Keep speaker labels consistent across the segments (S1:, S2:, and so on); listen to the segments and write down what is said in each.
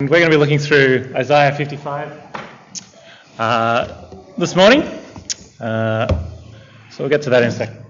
S1: We're going to be looking through Isaiah 55 uh, this morning. Uh, so we'll get to that in a second.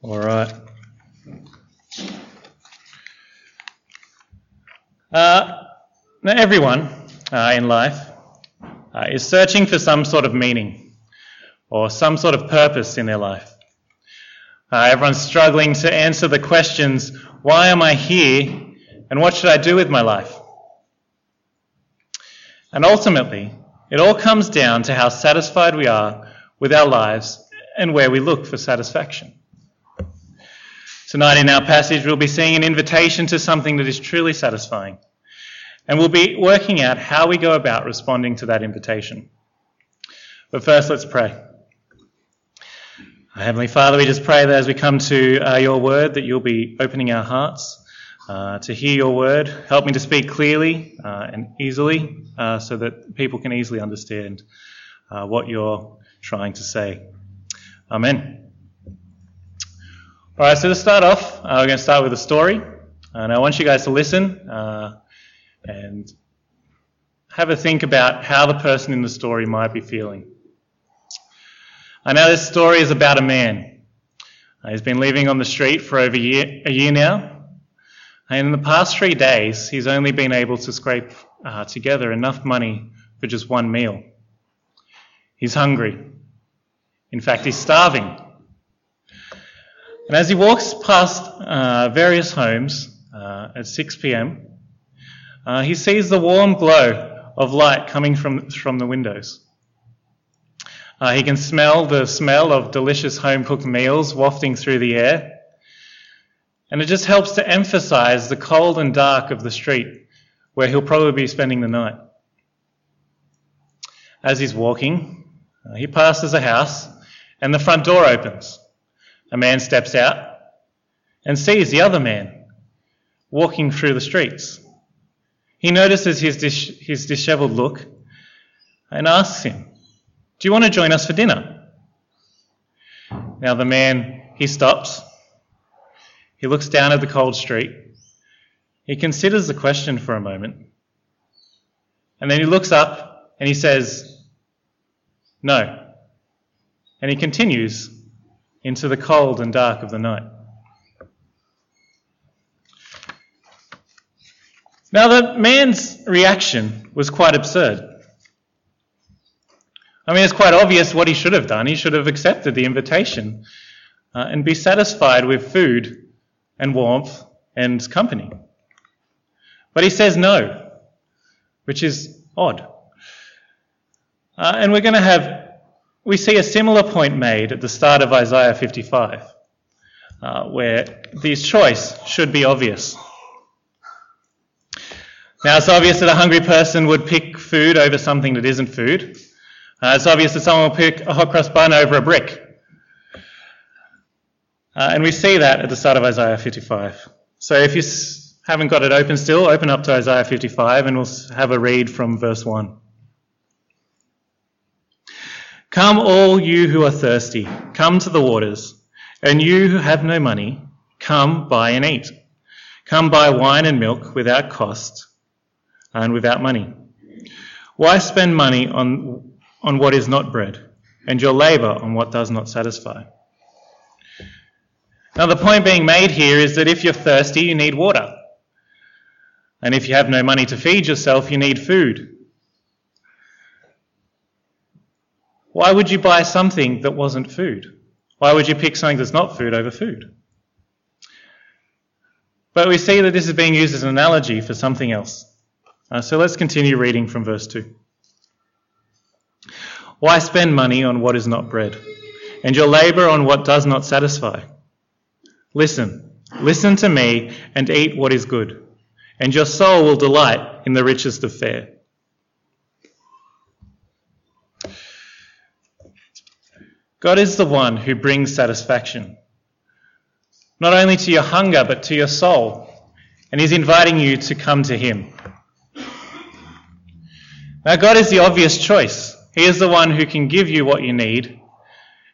S1: All right. Uh, now, everyone uh, in life uh, is searching for some sort of meaning or some sort of purpose in their life. Uh, everyone's struggling to answer the questions why am I here and what should I do with my life? And ultimately, it all comes down to how satisfied we are with our lives and where we look for satisfaction. Tonight in our passage, we'll be seeing an invitation to something that is truly satisfying. And we'll be working out how we go about responding to that invitation. But first, let's pray. Heavenly Father, we just pray that as we come to uh, your word, that you'll be opening our hearts uh, to hear your word. Help me to speak clearly uh, and easily uh, so that people can easily understand uh, what you're trying to say. Amen. All right, so to start off, uh, we're going to start with a story. And I want you guys to listen and have a think about how the person in the story might be feeling. I know this story is about a man. He's been living on the street for over a year, a year now. And in the past three days, he's only been able to scrape uh, together enough money for just one meal. He's hungry. In fact, he's starving. And as he walks past uh, various homes uh, at 6 p.m., uh, he sees the warm glow of light coming from, from the windows. Uh, he can smell the smell of delicious home cooked meals wafting through the air. And it just helps to emphasize the cold and dark of the street where he'll probably be spending the night. As he's walking, uh, he passes a house and the front door opens. A man steps out and sees the other man walking through the streets. He notices his, dis- his disheveled look and asks him, Do you want to join us for dinner? Now, the man, he stops. He looks down at the cold street. He considers the question for a moment. And then he looks up and he says, No. And he continues into the cold and dark of the night. Now, the man's reaction was quite absurd. I mean, it's quite obvious what he should have done. He should have accepted the invitation uh, and be satisfied with food and warmth and company. But he says no, which is odd. Uh, and we're going to have, we see a similar point made at the start of Isaiah 55, uh, where the choice should be obvious. Now, it's obvious that a hungry person would pick food over something that isn't food. Uh, it's obvious that someone will pick a hot cross bun over a brick. Uh, and we see that at the start of Isaiah 55. So if you haven't got it open still, open up to Isaiah 55 and we'll have a read from verse 1. Come, all you who are thirsty, come to the waters, and you who have no money, come buy and eat. Come buy wine and milk without cost and without money. Why spend money on, on what is not bread, and your labour on what does not satisfy? Now, the point being made here is that if you're thirsty, you need water. And if you have no money to feed yourself, you need food. Why would you buy something that wasn't food? Why would you pick something that's not food over food? But we see that this is being used as an analogy for something else. Uh, so let's continue reading from verse 2. Why spend money on what is not bread, and your labour on what does not satisfy? Listen, listen to me, and eat what is good, and your soul will delight in the richest of fare. God is the one who brings satisfaction, not only to your hunger, but to your soul, and He's inviting you to come to Him. Now, God is the obvious choice. He is the one who can give you what you need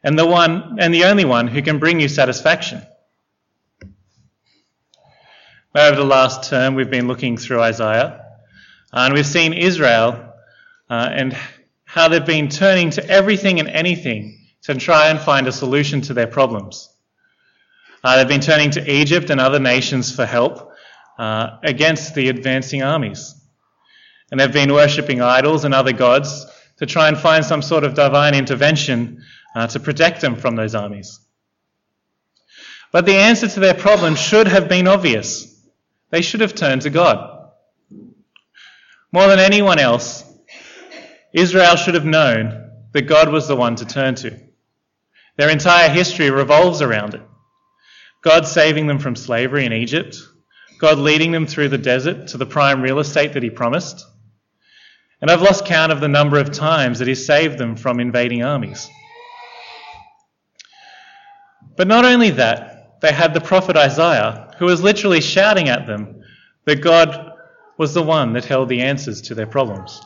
S1: and the one and the only one who can bring you satisfaction. Over the last term, we've been looking through Isaiah, and we've seen Israel uh, and how they've been turning to everything and anything to try and find a solution to their problems. Uh, they've been turning to Egypt and other nations for help uh, against the advancing armies. And they've been worshipping idols and other gods to try and find some sort of divine intervention uh, to protect them from those armies. But the answer to their problem should have been obvious. They should have turned to God. More than anyone else, Israel should have known that God was the one to turn to. Their entire history revolves around it. God saving them from slavery in Egypt, God leading them through the desert to the prime real estate that He promised. And I've lost count of the number of times that He saved them from invading armies. But not only that, they had the prophet Isaiah, who was literally shouting at them that God was the one that held the answers to their problems.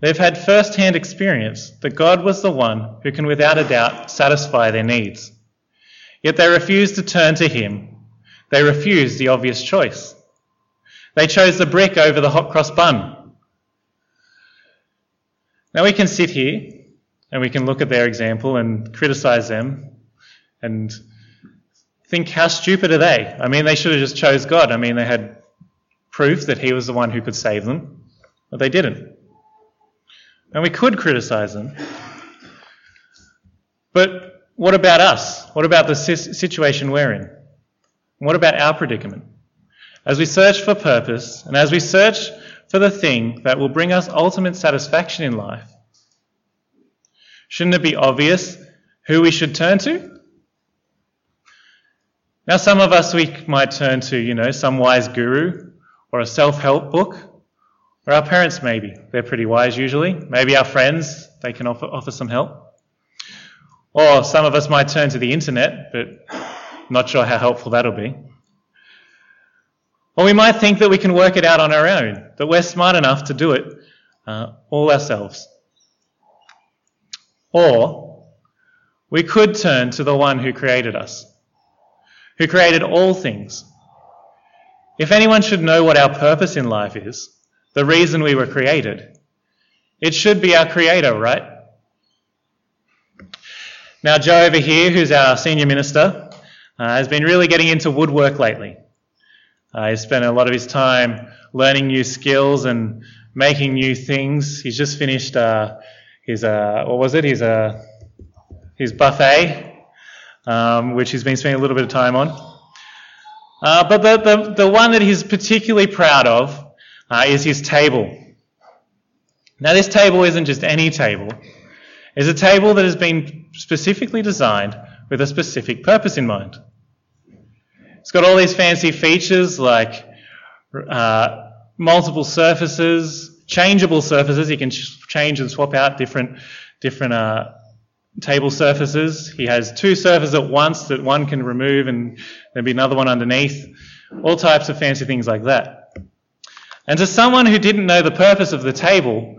S1: They've had first hand experience that God was the one who can without a doubt satisfy their needs. Yet they refuse to turn to Him. They refuse the obvious choice. They chose the brick over the hot cross bun. Now we can sit here and we can look at their example and criticize them and think how stupid are they? I mean, they should have just chose God. I mean, they had proof that He was the one who could save them, but they didn't. And we could criticize them. But what about us? What about the situation we're in? What about our predicament? As we search for purpose and as we search for the thing that will bring us ultimate satisfaction in life, shouldn't it be obvious who we should turn to? Now, some of us we might turn to, you know, some wise guru or a self help book or our parents, maybe. They're pretty wise usually. Maybe our friends, they can offer, offer some help. Or some of us might turn to the internet, but not sure how helpful that'll be. Or we might think that we can work it out on our own, that we're smart enough to do it uh, all ourselves. Or we could turn to the one who created us, who created all things. If anyone should know what our purpose in life is, the reason we were created. It should be our Creator, right? Now, Joe over here, who's our senior minister, uh, has been really getting into woodwork lately. Uh, he's spent a lot of his time learning new skills and making new things. He's just finished uh, his, uh, what was it? His, uh, his buffet, um, which he's been spending a little bit of time on. Uh, but the, the, the one that he's particularly proud of uh, is his table. Now, this table isn't just any table, it's a table that has been specifically designed with a specific purpose in mind. It's got all these fancy features like uh, multiple surfaces, changeable surfaces. You can change and swap out different, different uh, table surfaces. He has two surfaces at once that one can remove and there'll be another one underneath. All types of fancy things like that. And to someone who didn't know the purpose of the table,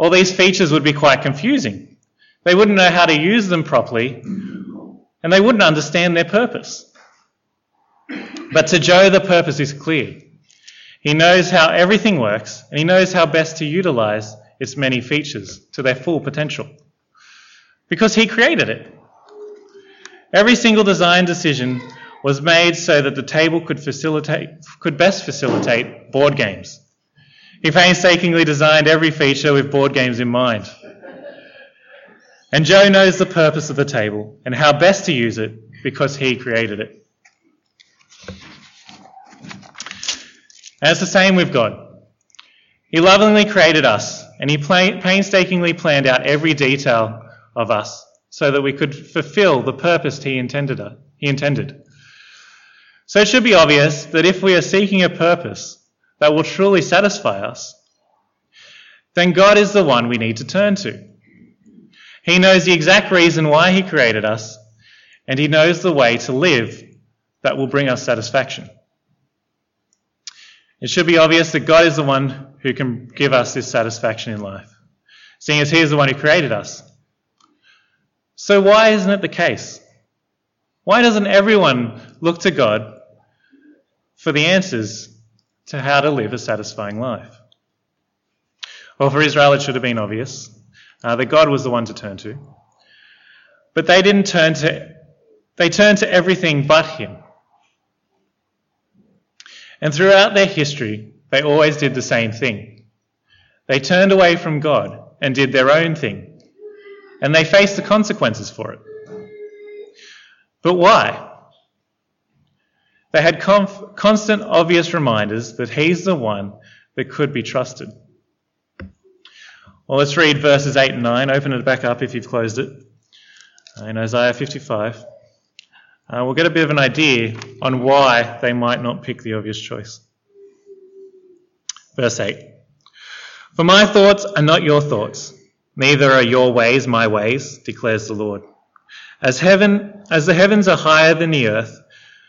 S1: all these features would be quite confusing. They wouldn't know how to use them properly, and they wouldn't understand their purpose. But to Joe, the purpose is clear. He knows how everything works, and he knows how best to utilize its many features to their full potential. Because he created it. Every single design decision was made so that the table could facilitate could best facilitate board games. He painstakingly designed every feature with board games in mind. And Joe knows the purpose of the table and how best to use it because he created it. It's the same with God. He lovingly created us and he painstakingly planned out every detail of us so that we could fulfill the purpose he intended. Uh, he intended. So it should be obvious that if we are seeking a purpose, that will truly satisfy us, then God is the one we need to turn to. He knows the exact reason why He created us, and He knows the way to live that will bring us satisfaction. It should be obvious that God is the one who can give us this satisfaction in life, seeing as He is the one who created us. So, why isn't it the case? Why doesn't everyone look to God for the answers to how to live a satisfying life? Well, for Israel, it should have been obvious uh, that God was the one to turn to. But they didn't turn to, they turned to everything but Him. And throughout their history, they always did the same thing. They turned away from God and did their own thing, and they faced the consequences for it. But why? They had conf- constant, obvious reminders that He's the one that could be trusted. Well, let's read verses 8 and 9. Open it back up if you've closed it. In Isaiah 55 uh, we'll get a bit of an idea on why they might not pick the obvious choice. Verse 8 For my thoughts are not your thoughts, neither are your ways my ways, declares the Lord. As heaven, as the heavens are higher than the earth,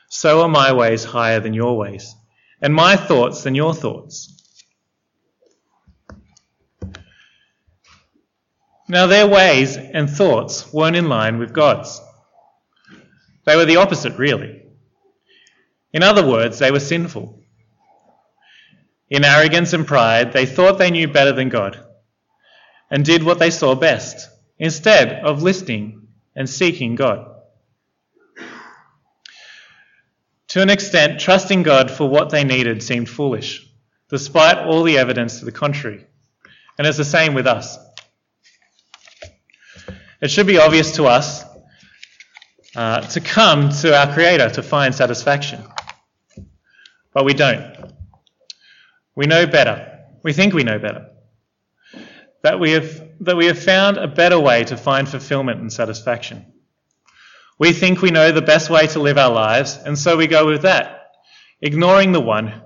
S1: so are my ways higher than your ways, and my thoughts than your thoughts. Now, their ways and thoughts weren't in line with God's. They were the opposite, really. In other words, they were sinful. In arrogance and pride, they thought they knew better than God and did what they saw best instead of listening and seeking God. To an extent, trusting God for what they needed seemed foolish, despite all the evidence to the contrary. And it's the same with us. It should be obvious to us uh, to come to our Creator to find satisfaction. But we don't. We know better. We think we know better. That we have, that we have found a better way to find fulfillment and satisfaction. We think we know the best way to live our lives, and so we go with that, ignoring the one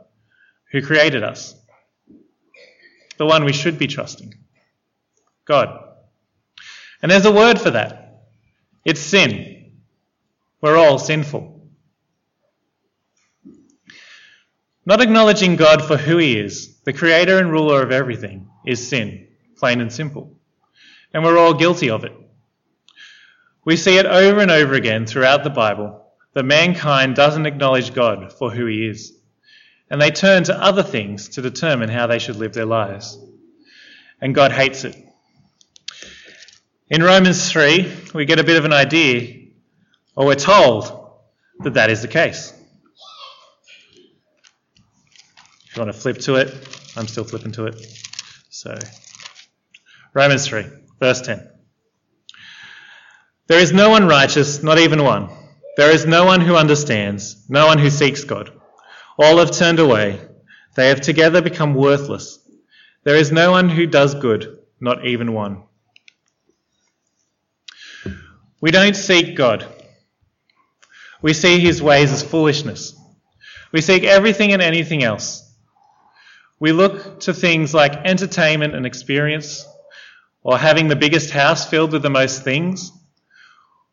S1: who created us, the one we should be trusting God. And there's a word for that it's sin. We're all sinful. Not acknowledging God for who He is, the creator and ruler of everything, is sin, plain and simple. And we're all guilty of it. We see it over and over again throughout the Bible that mankind doesn't acknowledge God for who He is, and they turn to other things to determine how they should live their lives. And God hates it. In Romans 3, we get a bit of an idea or we're told that that is the case. If you want to flip to it, I'm still flipping to it. So, Romans 3, verse 10. There is no one righteous, not even one. There is no one who understands, no one who seeks God. All have turned away. They have together become worthless. There is no one who does good, not even one. We don't seek God. We see his ways as foolishness. We seek everything and anything else. We look to things like entertainment and experience, or having the biggest house filled with the most things,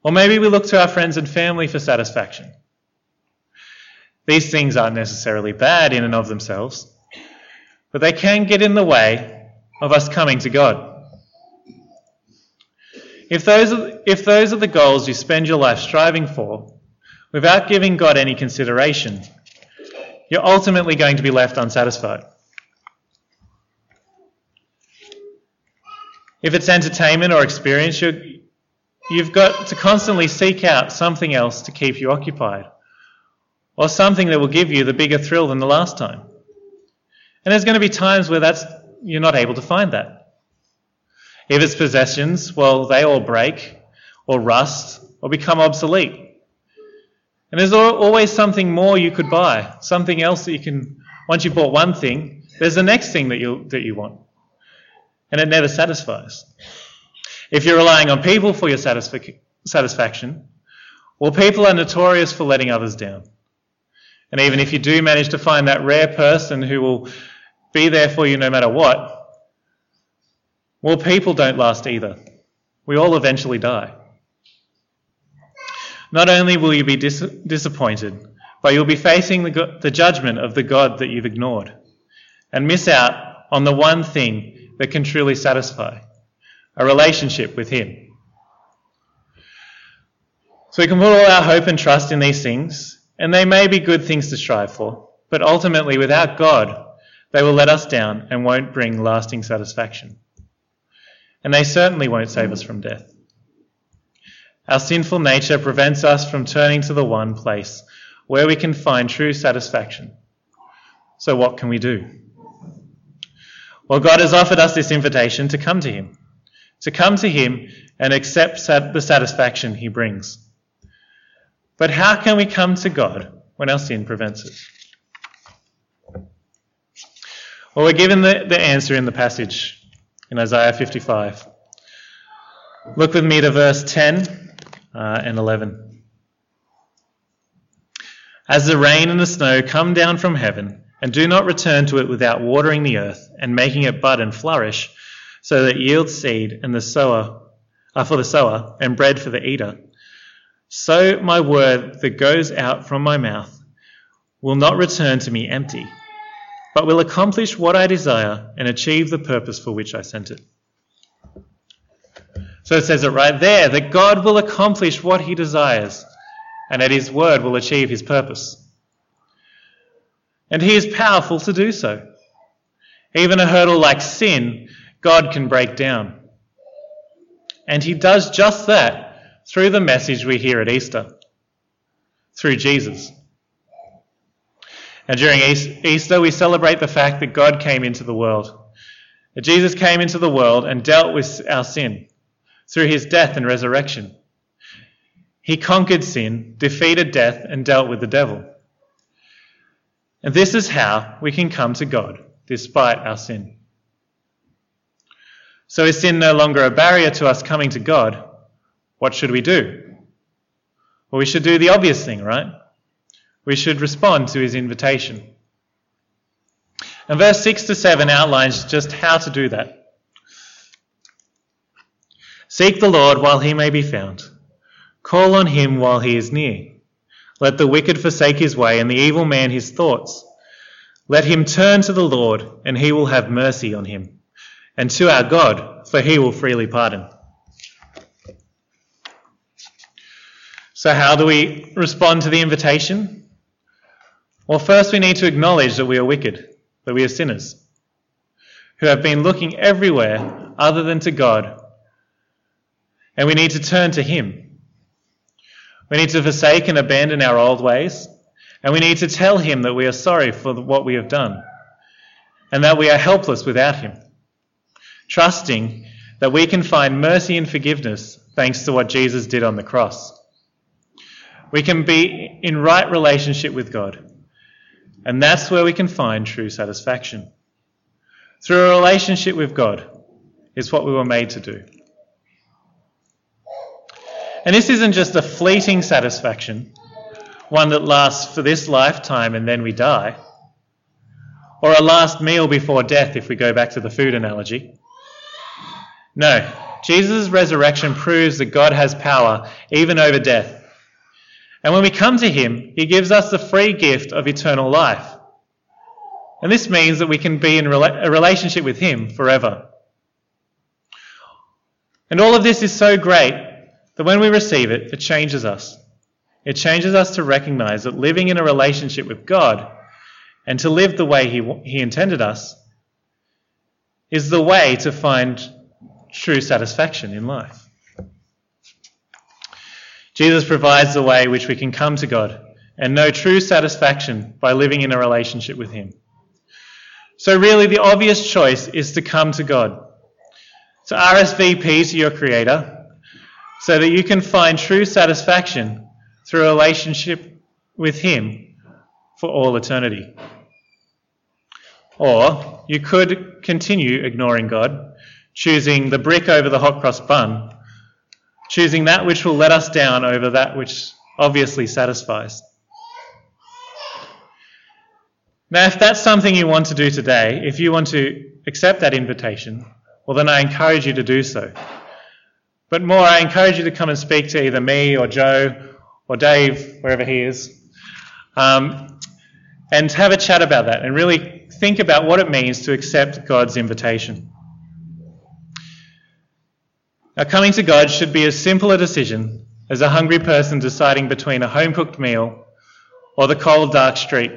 S1: or maybe we look to our friends and family for satisfaction. These things aren't necessarily bad in and of themselves, but they can get in the way of us coming to God. If those are, if those are the goals you spend your life striving for, without giving God any consideration, you're ultimately going to be left unsatisfied. If it's entertainment or experience, you have got to constantly seek out something else to keep you occupied, or something that will give you the bigger thrill than the last time. And there's going to be times where that's you're not able to find that. If it's possessions, well, they all break, or rust, or become obsolete. And there's always something more you could buy, something else that you can, once you've bought one thing, there's the next thing that you, that you want. And it never satisfies. If you're relying on people for your satisfac- satisfaction, well, people are notorious for letting others down. And even if you do manage to find that rare person who will be there for you no matter what, well, people don't last either. We all eventually die. Not only will you be dis- disappointed, but you'll be facing the, the judgment of the God that you've ignored and miss out on the one thing that can truly satisfy a relationship with Him. So we can put all our hope and trust in these things, and they may be good things to strive for, but ultimately, without God, they will let us down and won't bring lasting satisfaction. And they certainly won't save us from death. Our sinful nature prevents us from turning to the one place where we can find true satisfaction. So, what can we do? Well, God has offered us this invitation to come to Him, to come to Him and accept the satisfaction He brings. But how can we come to God when our sin prevents it? Well, we're given the, the answer in the passage in Isaiah 55. Look with me to verse 10 uh, and 11. As the rain and the snow come down from heaven, and do not return to it without watering the earth and making it bud and flourish, so that yields seed and the sower uh, for the sower and bread for the eater, so my word that goes out from my mouth will not return to me empty, but will accomplish what I desire and achieve the purpose for which I sent it. So it says it right there that God will accomplish what he desires and that his word will achieve his purpose. And he is powerful to do so. Even a hurdle like sin, God can break down. And he does just that through the message we hear at Easter, through Jesus. And during Easter, we celebrate the fact that God came into the world. That Jesus came into the world and dealt with our sin through his death and resurrection. He conquered sin, defeated death, and dealt with the devil. And this is how we can come to God despite our sin. So is sin no longer a barrier to us coming to God? What should we do? Well, we should do the obvious thing, right? We should respond to his invitation. And verse 6 to 7 outlines just how to do that. Seek the Lord while he may be found. Call on him while he is near. Let the wicked forsake his way and the evil man his thoughts. Let him turn to the Lord, and he will have mercy on him, and to our God, for he will freely pardon. So, how do we respond to the invitation? Well, first we need to acknowledge that we are wicked, that we are sinners, who have been looking everywhere other than to God, and we need to turn to Him. We need to forsake and abandon our old ways, and we need to tell Him that we are sorry for what we have done, and that we are helpless without Him, trusting that we can find mercy and forgiveness thanks to what Jesus did on the cross. We can be in right relationship with God. And that's where we can find true satisfaction. Through a relationship with God is what we were made to do. And this isn't just a fleeting satisfaction, one that lasts for this lifetime and then we die, or a last meal before death if we go back to the food analogy. No, Jesus' resurrection proves that God has power even over death and when we come to Him, He gives us the free gift of eternal life. And this means that we can be in a relationship with Him forever. And all of this is so great that when we receive it, it changes us. It changes us to recognize that living in a relationship with God and to live the way He, he intended us is the way to find true satisfaction in life. Jesus provides the way which we can come to God and know true satisfaction by living in a relationship with Him. So, really, the obvious choice is to come to God. To RSVP to your Creator so that you can find true satisfaction through a relationship with Him for all eternity. Or you could continue ignoring God, choosing the brick over the hot cross bun choosing that which will let us down over that which obviously satisfies. Now, if that's something you want to do today, if you want to accept that invitation, well, then I encourage you to do so. But more, I encourage you to come and speak to either me or Joe or Dave, wherever he is, Um, and have a chat about that and really think about what it means to accept God's invitation. Now, coming to God should be as simple a decision as a hungry person deciding between a home cooked meal or the cold, dark street,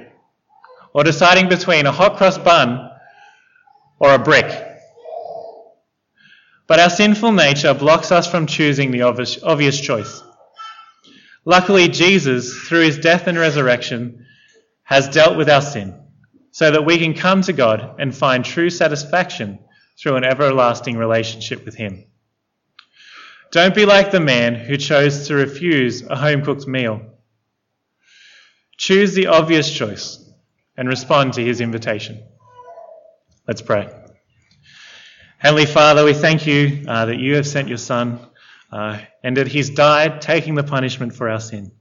S1: or deciding between a hot cross bun or a brick. But our sinful nature blocks us from choosing the obvious, obvious choice. Luckily, Jesus, through his death and resurrection, has dealt with our sin so that we can come to God and find true satisfaction through an everlasting relationship with him. Don't be like the man who chose to refuse a home cooked meal. Choose the obvious choice and respond to his invitation. Let's pray. Heavenly Father, we thank you uh, that you have sent your Son uh, and that he's died taking the punishment for our sin.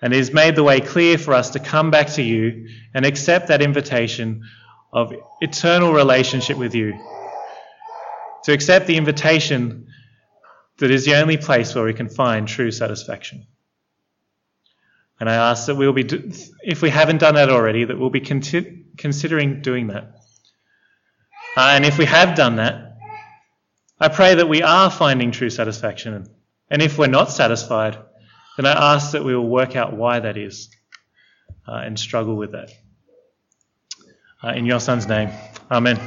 S1: And he's made the way clear for us to come back to you and accept that invitation of eternal relationship with you. To accept the invitation that is the only place where we can find true satisfaction. And I ask that we'll be, if we haven't done that already, that we'll be considering doing that. Uh, and if we have done that, I pray that we are finding true satisfaction. And if we're not satisfied, then I ask that we will work out why that is uh, and struggle with that. Uh, in your son's name, amen.